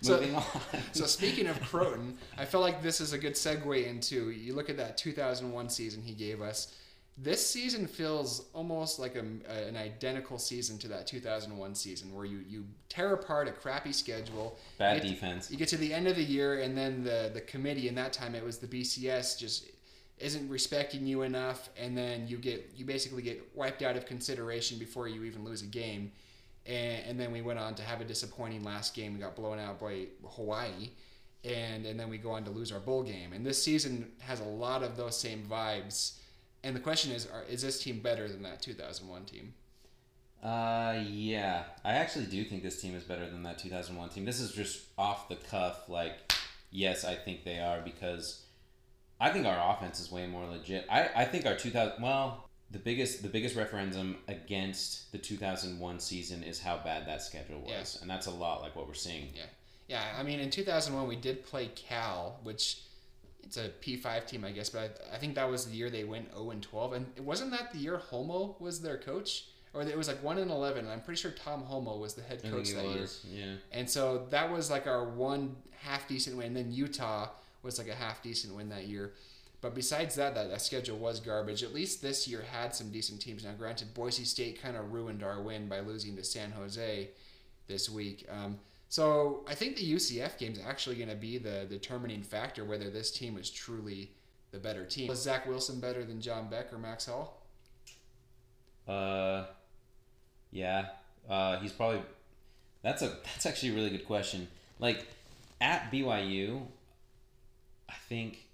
So- Moving on. So speaking of Crowton, I feel like this is a good segue into you look at that 2001 season he gave us. This season feels almost like a, an identical season to that 2001 season, where you, you tear apart a crappy schedule. Bad You defense. You get to the end of the year, and then the the committee, and that time it was the BCS, just isn't respecting you enough, and then you get you basically get wiped out of consideration before you even lose a game. And, and then we went on to have a disappointing last game. We got blown out by Hawaii, and and then we go on to lose our bowl game. And this season has a lot of those same vibes. And the question is, are, is this team better than that 2001 team? Uh, yeah. I actually do think this team is better than that 2001 team. This is just off the cuff. Like, yes, I think they are because I think our offense is way more legit. I, I think our 2000, well, the biggest the biggest referendum against the 2001 season is how bad that schedule was, Yeah. and that's a lot like what we're seeing. Yeah, yeah. I mean, in 2001 we did play Cal, which it's a P5 team, I guess. But I, I think that was the year they went 0 and 12, and it wasn't that the year Holmoe was their coach, or it was like 1 and 11. And I'm pretty sure Tom Holmoe was the head coach that year. Yeah. And so that was like our one half decent win. and Then Utah was like a half decent win that year. But besides that, that, that schedule was garbage. At least this year had some decent teams. Now, granted, Boise State kind of ruined our win by losing to San Jose this week. Um, so I think the UCF game is actually going to be the determining factor whether this team is truly the better team. Was Zach Wilson better than John Beck or Max Hall? Uh, yeah. Uh, he's probably. That's a that's actually a really good question. Like at BYU, I think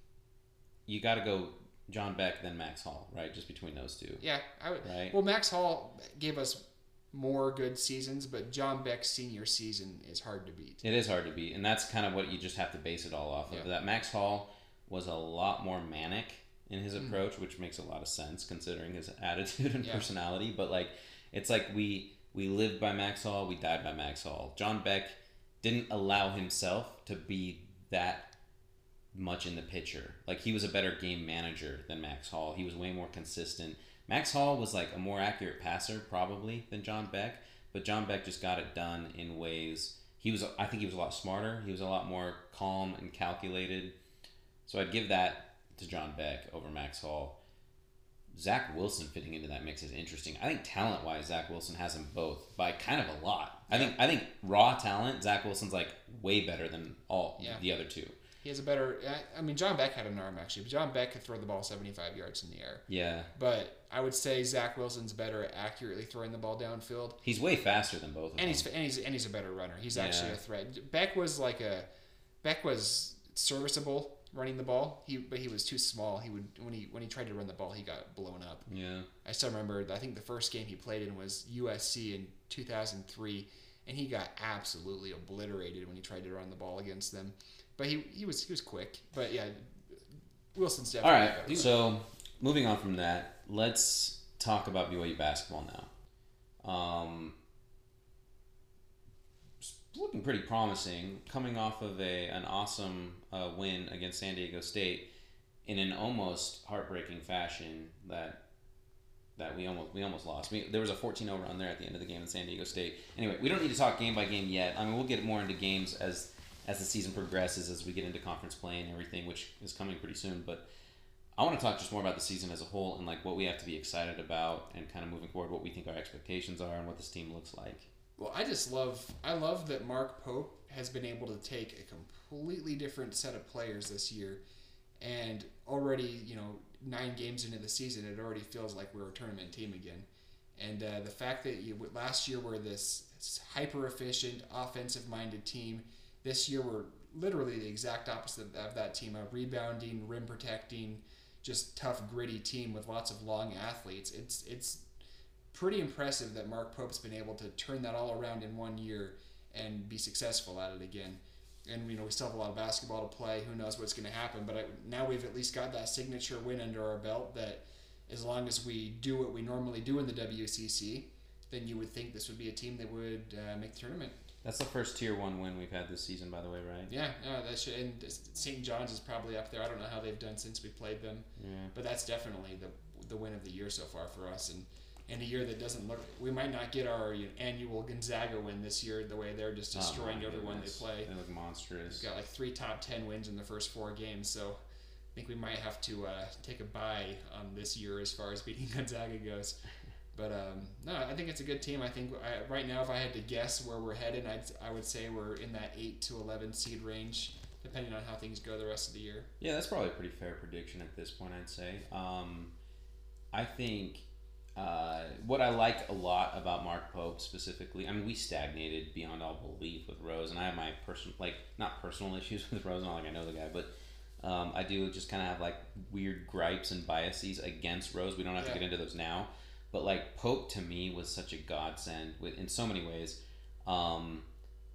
you got to go John Beck then Max Hall, right? Just between those two. Yeah, I would. Right. Well, Max Hall gave us more good seasons, but John Beck's senior season is hard to beat. It is hard to beat, and that's kind of what you just have to base it all off of. Yeah. That Max Hall was a lot more manic in his Mm. approach, which makes a lot of sense considering his attitude and Yeah. personality. But like, it's like we we lived by Max Hall, we died by Max Hall. John Beck didn't allow himself to be that much in the picture. Like he was a better game manager than Max Hall. He was way more consistent. Max Hall was like a more accurate passer probably than John Beck, but John Beck just got it done in ways he was I think he was a lot smarter. He was a lot more calm and calculated. So I'd give that to John Beck over Max Hall. Zach Wilson fitting into that mix is interesting. I think talent wise, Zach Wilson has them both by kind of a lot. I think I think raw talent, Zach Wilson's like way better than all Yeah. the other two. He has a better. I- I mean, John Beck had an arm actually, but John Beck could throw the ball 75 yards in the air. Yeah. But I would say Zach Wilson's better at accurately throwing the ball downfield. He's way faster than both of and them. he's and he's and he's a better runner. He's actually a threat. Beck was like a Beck was serviceable running the ball. He but he was too small. He would when he when he tried to run the ball, he got blown up. yeah. I still remember. I think the first game he played in was USC in 2003, and he got absolutely obliterated when he tried to run the ball against them. But he he was he was quick. But yeah, Wilson's All definitely. right. So moving on from that, let's talk about BYU basketball now. Um, looking pretty promising, coming off of a an awesome uh, win against San Diego State in an almost heartbreaking fashion that that we almost we almost lost. We, there was a 14-0 run there at the end of the game in San Diego State. Anyway, we don't need to talk game by game yet. I mean, we'll get more into games as as the season progresses, as we get into conference play and everything, which is coming pretty soon. But I want to talk just more about the season as a whole and like what we have to be excited about and kind of moving forward, what we think our expectations are and what this team looks like. Well, I just love I love that Mark Pope has been able to take a completely different set of players this year, and already you know nine games into the season, it already feels like we're a tournament team again. And uh, the fact that you, last year we're this hyper efficient, offensive minded team, this year we're literally the exact opposite of that team a rebounding, rim protecting, just tough, gritty team with lots of long athletes. It's, it's pretty impressive that Mark Pope's been able to turn that all around in one year and be successful at it again. And you know we still have a lot of basketball to play. Who knows what's going to happen? But I, now we've at least got that signature win under our belt. That as long as we do what we normally do in the WCC, then you would think this would be a team that would uh, make the tournament. That's the first tier one win we've had this season, by the way, right? Yeah, yeah, that should, and St. John's is probably up there. I don't know how they've done since we played them, Yeah. but that's definitely the the win of the year so far for us. And in a year that doesn't look, we might not get our you know, annual Gonzaga win this year. The way they're just Oh, destroying my everyone they play. They look monstrous. We've got like three top ten wins in the first four games, so I think we might have to uh, take a bye on this year as far as beating Gonzaga goes. But um, no, I think it's a good team. I think I, right now, if I had to guess where we're headed, I'd, I would say we're in that eight to eleven seed range, depending on how things go the rest of the year. Yeah, that's probably a pretty fair prediction at this point, I'd say. Um, I think uh, what I like a lot about Mark Pope specifically, I mean, we stagnated beyond all belief with Rose, and I have my personal, like, not personal issues with Rose, not like I know the guy, but um, I do just kind of have like weird gripes and biases against Rose. We don't have Yeah. to get into those now, but like Pope to me was such a godsend with in so many ways, um,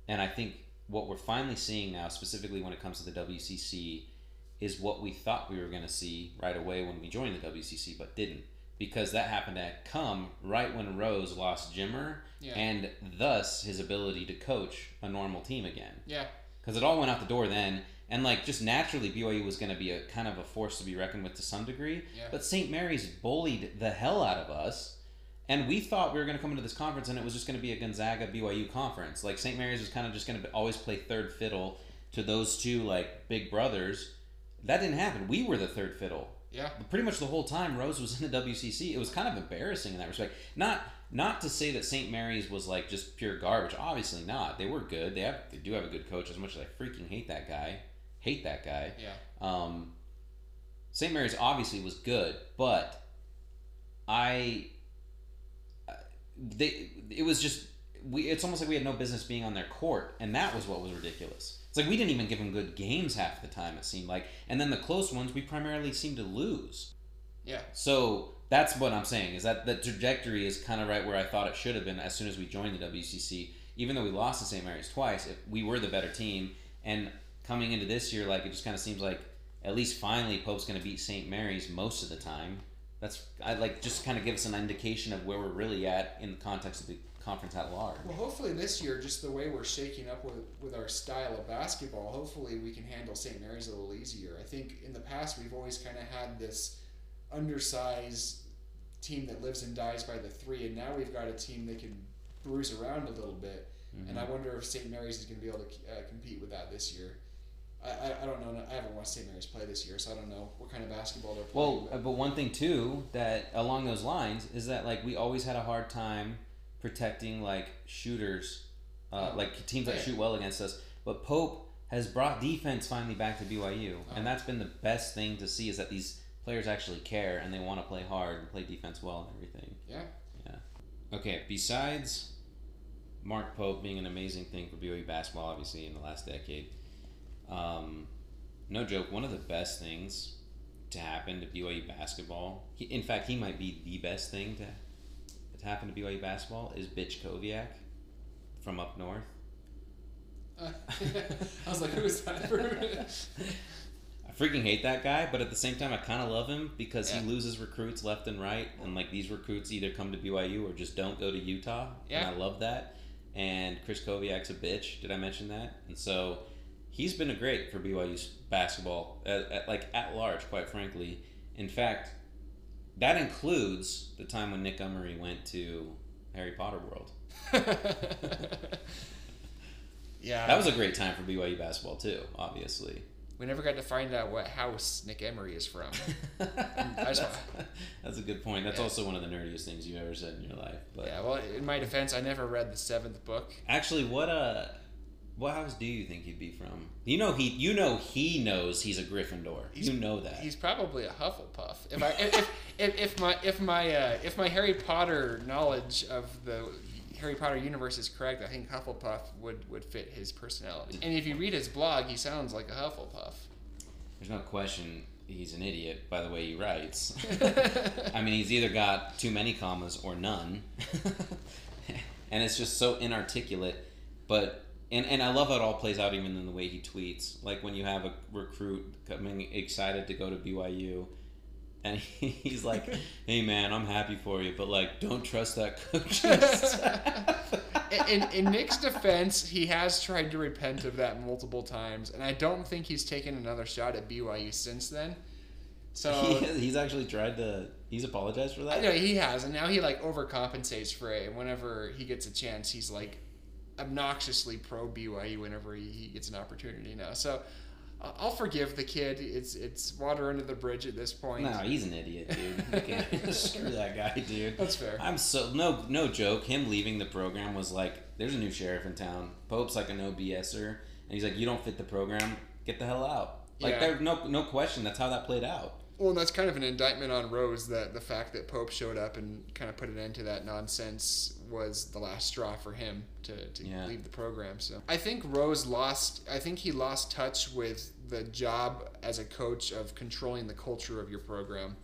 and I think what we're finally seeing now, specifically when it comes to the WCC, is what we thought we were going to see right away when we joined the WCC, but didn't. Because that happened to come right when Rose lost Jimmer, Yeah. and thus his ability to coach a normal team again. Yeah, Because it all went out the door then, and like just naturally BYU was going to be a kind of a force to be reckoned with to some degree. Yeah. But St. Mary's bullied the hell out of us, and we thought we were going to come into this conference and it was just going to be a Gonzaga BYU conference. Like St. Mary's was kind of just going to always play third fiddle to those two like big brothers. That didn't happen. We were the third fiddle. yeah, But pretty much the whole time Rose was in the WCC. It was kind of embarrassing in that respect. Not not to say that St. Mary's was like just pure garbage. Obviously not. They were good. They have they do have a good coach. As much as I freaking hate that guy, hate that guy. yeah, Um, St. Mary's obviously was good, but I uh, they it was just we. It's almost like we had no business being on their court, and that was what was ridiculous. It's like we didn't even give them good games half the time. It seemed like, and then the close ones we primarily seemed to lose. yeah, So that's what I'm saying is that the trajectory is kind of right where I thought it should have been as soon as we joined the WCC. Even though we lost to St. Mary's twice, if we were the better team. And coming into this year, like it just kind of seems like at least finally Pope's going to beat St. Mary's most of the time. That's I like just kind of give us an indication of where we're really at in the context of the conference at large. Well, hopefully this year, just the way we're shaking up with, with our style of basketball, hopefully we can handle St. Mary's a little easier. I think in the past we've always kind of had this undersized team that lives and dies by the three, and now we've got a team that can bruise around a little bit. And I wonder if St. Mary's is going to be able to uh, compete with that this year. I, I, I don't know. I haven't watched St. Mary's play this year, so I don't know what kind of basketball they're playing. Well, uh, but one thing too that along those lines is that like we always had a hard time protecting like shooters, uh, Oh. like teams that Yeah. shoot well against us. But Pope has brought defense finally back to BYU, Oh. and that's been the best thing to see is that these players actually care and they want to play hard and play defense well and everything. Yeah. Yeah. Okay, besides Mark Pope being an amazing thing for BYU basketball, obviously in the last decade, um, no joke, one of the best things to happen to BYU basketball. He, in fact, he might be the best thing to to happen to BYU basketball is Bitch Koviak from up north. I was like, who is that? I freaking hate that guy, but at the same time, I kind of love him because Yeah. he loses recruits left and right, and like these recruits either come to BYU or just don't go to Utah. Yeah. and I love that. And Krystkowiak's a bitch. Did I mention that? And so he's been a great for BYU basketball, at, at, like at large, quite frankly. In fact, that includes the time when Nick Emery went to Harry Potter World. yeah, That was a great time for BYU basketball too. Obviously. We never got to find out what house Nick Emery is from. That's, that's a good point. That's also one of the nerdiest things you've ever said in your life. But yeah, well, in my defense, I never read the seventh book. actually, what uh, what house do you think he'd be from? You know he, you know he knows he's a Gryffindor. you know that. He's probably a Hufflepuff. If I if if, if my if my uh, if my Harry Potter knowledge of the Harry Potter universe is correct, I think Hufflepuff would would fit his personality. And if you read his blog, he sounds like a Hufflepuff. There's no question he's an idiot by the way he writes. I mean, he's either got too many commas or none, and it's just so inarticulate. But and and I love how it all plays out even in the way he tweets. Like when you have a recruit coming excited to go to BYU. And he's like, "Hey man, I'm happy for you, but like, don't trust that staff." in, in Nick's defense, he has tried to repent of that multiple times, and I don't think he's taken another shot at BYU since then. So He, he's actually tried to. He's apologized for I that. know he has, and now he like overcompensates for it. And whenever he gets a chance, he's like obnoxiously pro BYU whenever he, he gets an opportunity now. So uh, I'll forgive the kid. It's it's water under the bridge at this point. No, he's an idiot, dude. Screw that guy, dude. That's fair. I'm so no no joke. Him leaving the program was like, there's a new sheriff in town. Pope's like a no BSer, and he's like, you don't fit the program. Get the hell out. Like Yeah. there no no question. That's how that played out. Well, that's kind of an indictment on Rose that the fact that Pope showed up and kind of put an end to that nonsense was the last straw for him to, to Yeah. leave the program. So I think Rose lost. I think he lost touch with the job as a coach of controlling the culture of your program.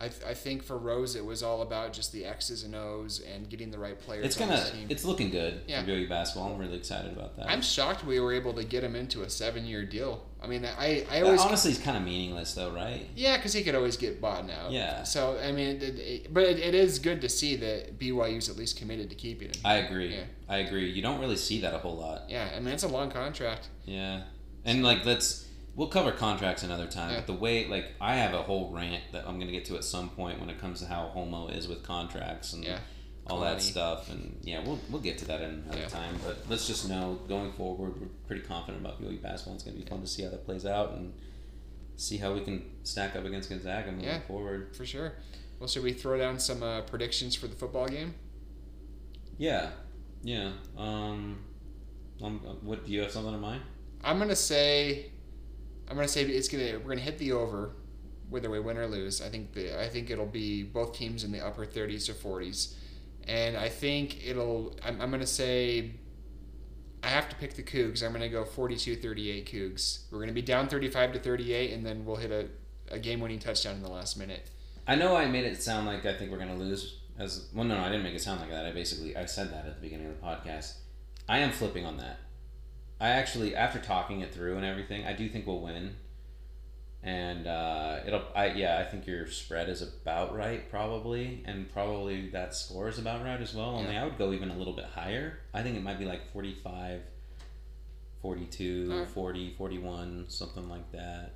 I, I think for Rose it was all about just the X's and O's and getting the right players It's on gonna it's looking good Yeah. for BYU basketball. I'm really excited about that. I'm shocked we were able to get him into a seven year deal. I mean, I, I That always honestly is kind of meaningless though, right? Yeah, because he could always get bought out. Yeah. So I mean, it, it, but it, it is good to see that BYU's at least committed to keeping him. I agree. Yeah. I agree. You don't really see that a whole lot. Yeah, I mean it's a long contract. Yeah, and like let's we'll cover contracts another time. Yeah. But the way like I have a whole rant that I'm gonna get to at some point when it comes to how Holmoe is with contracts and Yeah. all that stuff. And yeah, we'll we'll get to that in another Yeah. time. But let's just know going forward, we're pretty confident about BYU basketball. It's gonna be fun to see how that plays out and see how we can stack up against Gonzaga moving Yeah. forward. For sure. Well, should we throw down some uh, predictions for the football game? Yeah, yeah. Um, um, what do you have something in mind? I'm gonna say, I'm gonna say it's gonna we're gonna hit the over, whether we win or lose. I think the I think it'll be both teams in the upper 30s to 40s, and I think it'll. I'm, I'm gonna say. I have to pick the Cougs. I'm gonna go 42-38 Cougs. We're gonna be down 35 to 38, and then we'll hit a, a game-winning touchdown in the last minute. I know I made it sound like I think we're gonna lose. As well, no, no, I didn't make it sound like that. I basically I said that at the beginning of the podcast. I am flipping on that. I actually, after talking it through and everything, I do think we'll win. And uh, it'll, I yeah, I think your spread is about right, probably, and probably that score is about right as well. Only Yeah. I would go even a little bit higher. I think it might be like 45, 42, Alright. 40, 41, something like that.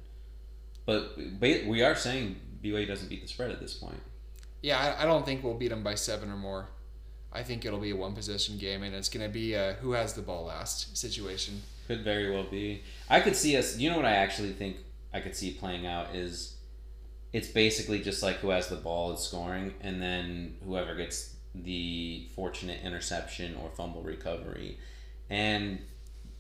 But we are saying BYU doesn't beat the spread at this point. Yeah, I, I don't think we'll beat them by seven or more. I think it'll be a one-possession game, and it's gonna be a who has the ball last situation. Could very well be. I could see us. You know what I actually think I could see playing out is it's basically just like who has the ball is scoring, and then whoever gets the fortunate interception or fumble recovery. And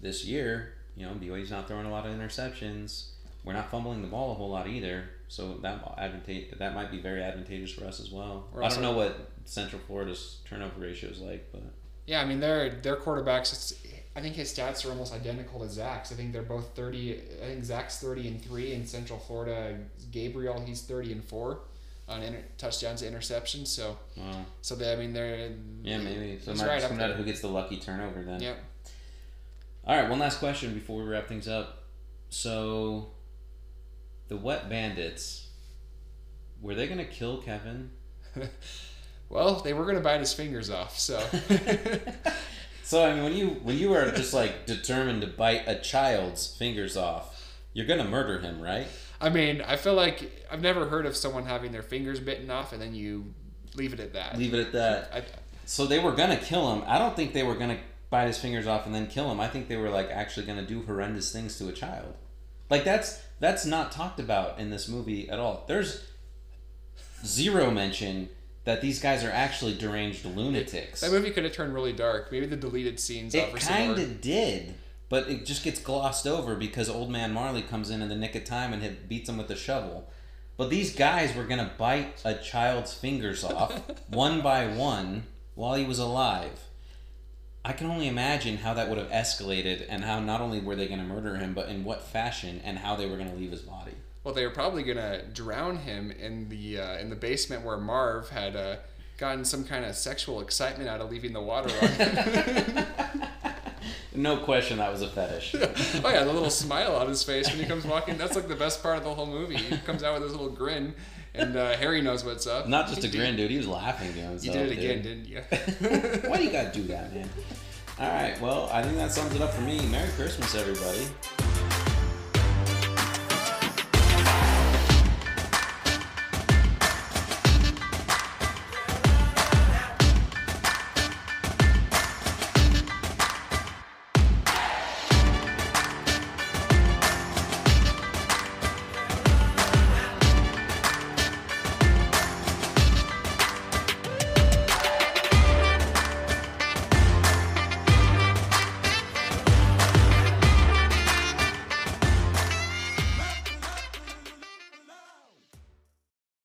this year, you know, BYU's not throwing a lot of interceptions. We're not fumbling the ball a whole lot either, so that advantage that might be very advantageous for us as well. We're I don't also- know what Central Florida's turnover ratio is like, but Yeah, I mean their their quarterbacks. I think his stats are almost identical to Zach's. I think they're both thirty. I think Zach's thirty and three in Central Florida. Gabriel he's thirty and four on inter- touchdowns to interceptions. So well, so they I mean they're yeah, maybe. So might right just up come down to who gets the lucky turnover then. Yep. All right, one last question before we wrap things up. So, the Wet Bandits, were they gonna kill Kevin? Well, they were going to bite his fingers off, so. So I mean, when you when you are just like determined to bite a child's fingers off, you're gonna murder him, right? I mean, I feel like I've never heard of someone having their fingers bitten off and then you leave it at that. Leave it at that. I, So they were gonna kill him. I don't think they were gonna bite his fingers off and then kill him. I think they were like actually gonna do horrendous things to a child. Like that's that's not talked about in this movie at all. There's zero mention that these guys are actually deranged lunatics. that movie could have turned really dark. Maybe the deleted scenes It kind of did, but it just gets glossed over because old man Marley comes in in the nick of time and hit, beats him with a shovel. But these guys were gonna bite a child's fingers off one by one while he was alive. I can only imagine how that would have escalated and how not only were they gonna murder him, but in what fashion and how they were gonna leave his body. Well, they were probably gonna drown him in the uh, in the basement where Marv had uh, gotten some kind of sexual excitement out of leaving the water on. No question that was a fetish. oh yeah, the little smile on his face when he comes walking. That's like the best part of the whole movie. He comes out with his little grin, and uh, Harry knows what's up. Not just a Dude, grin, dude. He was laughing to You did it again, dude. didn't you? Why do you gotta do that, man? All right, well, I think that sums it up for me. Merry Christmas, everybody.